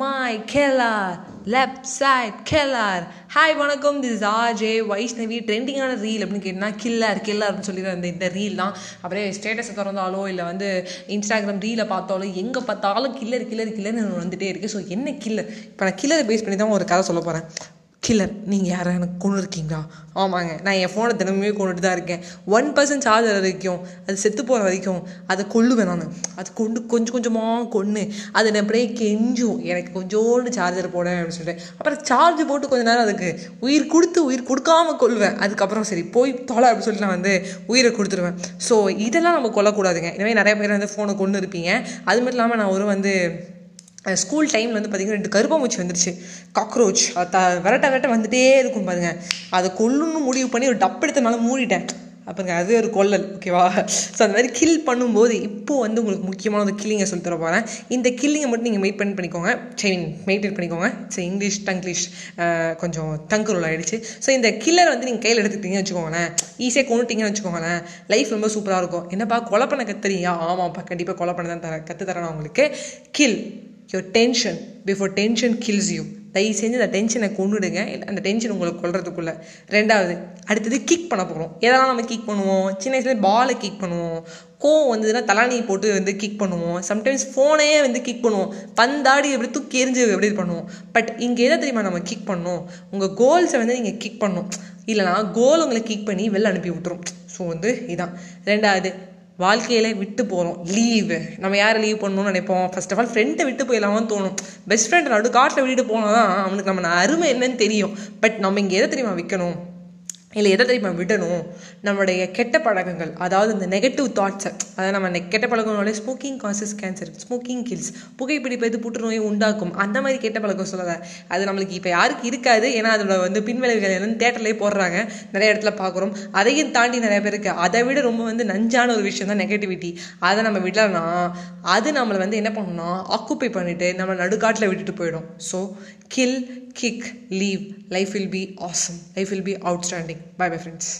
My கெல்லார் left side கெல்லார் hi வணக்கம். திஸ் ஆஜே வைஷ்ணவி ட்ரெண்டிங்கான ரீல் அப்படின்னு கேட்டினா கில்லர் கில்லர் சொல்லி அந்த இந்த ரீல் தான். அப்படியே ஸ்டேட்டஸை திறந்தாலோ இல்லை வந்து இன்ஸ்டாகிராம் ரீலை பார்த்தாலோ எங்கே பார்த்தாலும் கில்லர் கில்லர் கில்லர்னு வந்துட்டே இருக்குது ஸோ என்ன கில்லர் இப்போ நான் கில்லரை பேஸ் பண்ணி தான் ஒரு கதை சொல்ல போகிறேன் கில்லர் நீங்கள் யாரும் எனக்கு கொண்டு இருக்கீங்களா? ஆமாங்க. நான் என் ஃபோனை தினமுமே கொண்டுட்டு தான் இருக்கேன். ஒன் பர்சன்ட் சார்ஜர் வரைக்கும் அது செத்து போகிற வரைக்கும் அதை கொல்லுவேன் நான். அது கொண்டு கொஞ்சம் கொஞ்சமாக கொன்று அதை நான் அப்படியே கெஞ்சும். எனக்கு கொஞ்சோண்டு சார்ஜர் போட அப்படின்னு சொல்லிட்டு. அப்புறம் சார்ஜ் போட்டு கொஞ்ச நேரம் அதுக்கு உயிர் கொடுத்து உயிர் கொடுக்காம கொள்வேன் அதுக்கப்புறம் சரி போய் தொலை அப்படின்னு சொல்லிட்டு நான் வந்து உயிரை கொடுத்துருவேன். ஸோ இதெல்லாம் நம்ம கொல்லக்கூடாதுங்க. எனவே நிறைய பேர் வந்து ஃபோனை கொண்டு இருப்பீங்க அது மட்டும் இல்லாமல் நான் ஒரு வந்து ஸ்கூல் டைமில் வந்து பார்த்திங்கன்னா ரெண்டு கருப்பாம்பூச்சி வந்துருச்சு. காக்ரோச் த விரட்ட விரட்ட வந்துட்டே இருக்கும் பாருங்க. அதை கொல்லுன்னு முடிவு பண்ணி ஒரு டப் எடுத்தனால மூடிட்டேன். அப்புறங்க அது ஒரு கொல்லல் ஓகேவா ஸோ அந்த மாதிரி கில் பண்ணும்போது இப்போது வந்து உங்களுக்கு முக்கியமான ஒரு கில்லிங்கை சொல்லி தர போகிறேன் இந்த கில்லிங்கை மட்டும் நீங்கள் மெயிட் பண்ணி பண்ணிக்கோங்க. சரி மெயின்டைன் பண்ணிக்கோங்க. ஸோ இங்கிலீஷ் டங்கிலீஷ் கொஞ்சம் தங்குருள் ஆகிடுச்சு ஸோ இந்த கில்லரை வந்து நீங்கள் கையில் எடுத்துக்கிட்டீங்கன்னு வச்சுக்கோங்களேன். ஈஸியாக கொண்டுட்டீங்கன்னு வச்சுக்கோங்களேன். லைஃப் ரொம்ப சூப்பராக இருக்கும். என்னப்பா கொலை பண்ண கத்துறீங்க ஆமாப்பா கண்டிப்பாக கொலை பண்ண தான் தரேன் கற்று தரேன் உங்களுக்கு. Kill your tension before tension kills you தயவு செஞ்சு அந்த டென்ஷனை கொண்டுடுங்க அந்த டென்ஷன் உங்களுக்கு கொள்றதுக்குள்ளே ரெண்டாவது அடுத்தது கிக் பண்ண போகிறோம் எதெல்லாம் நம்ம கிக் பண்ணுவோம்? சின்ன வயசுல பாலை கிக் பண்ணுவோம். கோவம் வந்ததுன்னா தலானி போட்டு வந்து கிக் பண்ணுவோம். சம்டைம்ஸ் ஃபோனையே வந்து கிக் பண்ணுவோம். பந்தாடி எப்படி தூக்கி எரிஞ்சு எப்படி பண்ணுவோம். பட் இங்கே எதை தெரியுமா நம்ம கிக் பண்ணோம்? உங்கள் கோல்ஸை வந்து நீங்கள் கிக் பண்ணணும். இல்லைனா கோல் உங்களை கிக் பண்ணி வெளில அனுப்பி விட்டுரும். ஸோ வந்து இதான். ரெண்டாவது வாழ்க்கையில விட்டு போகிறோம் லீவு நம்ம யாரை லீவ் பண்ணணும்னு நினைப்போம்? ஃபர்ஸ்ட் ஆஃப் ஆல் ஃப்ரெண்டை விட்டு போயிடலாமான்னு தோணும். பெஸ்ட் ஃப்ரெண்ட் நடு காட்டில் விட்டுட்டு போனால் தான் அவனுக்கு நம்ம அருமை என்னன்னு தெரியும். பட் நம்ம இங்கே எதை தெரியுமா விற்கணும் இல்லை எதை தெரியுமா விடணும்? நம்மளுடைய கெட்ட பழக்கங்கள் அதாவது இந்த நெகட்டிவ் தாட்ஸை அதாவது நம்ம கெட்ட பழக்கங்களோட smoking causes cancer smoking kills புகைப்பிடிப்பது புற்றுநோயை உண்டாக்கும்? அந்த மாதிரி கெட்ட பழக்கம் சொல்லலை அது நம்மளுக்கு இப்போ யாருக்கு இருக்காது ஏன்னா அதோட வந்து பின்விளைவுகள் என்னன்னு தேட்டர்லேயே போடுறாங்க. நிறைய இடத்துல பார்க்குறோம் அதையும் தாண்டி நிறைய பேருக்கு அதை விட ரொம்ப வந்து நஞ்சான ஒரு விஷயம் தான் நெகட்டிவிட்டி அதை நம்ம விடலன்னா அது நம்மளை வந்து என்ன பண்ணணும்னா ஆக்குப்பை பண்ணிட்டு நம்ம நடுக்காட்டில் விட்டுட்டு போயிடும். So kill kick leave life will be awesome life will be outstanding bye bye friends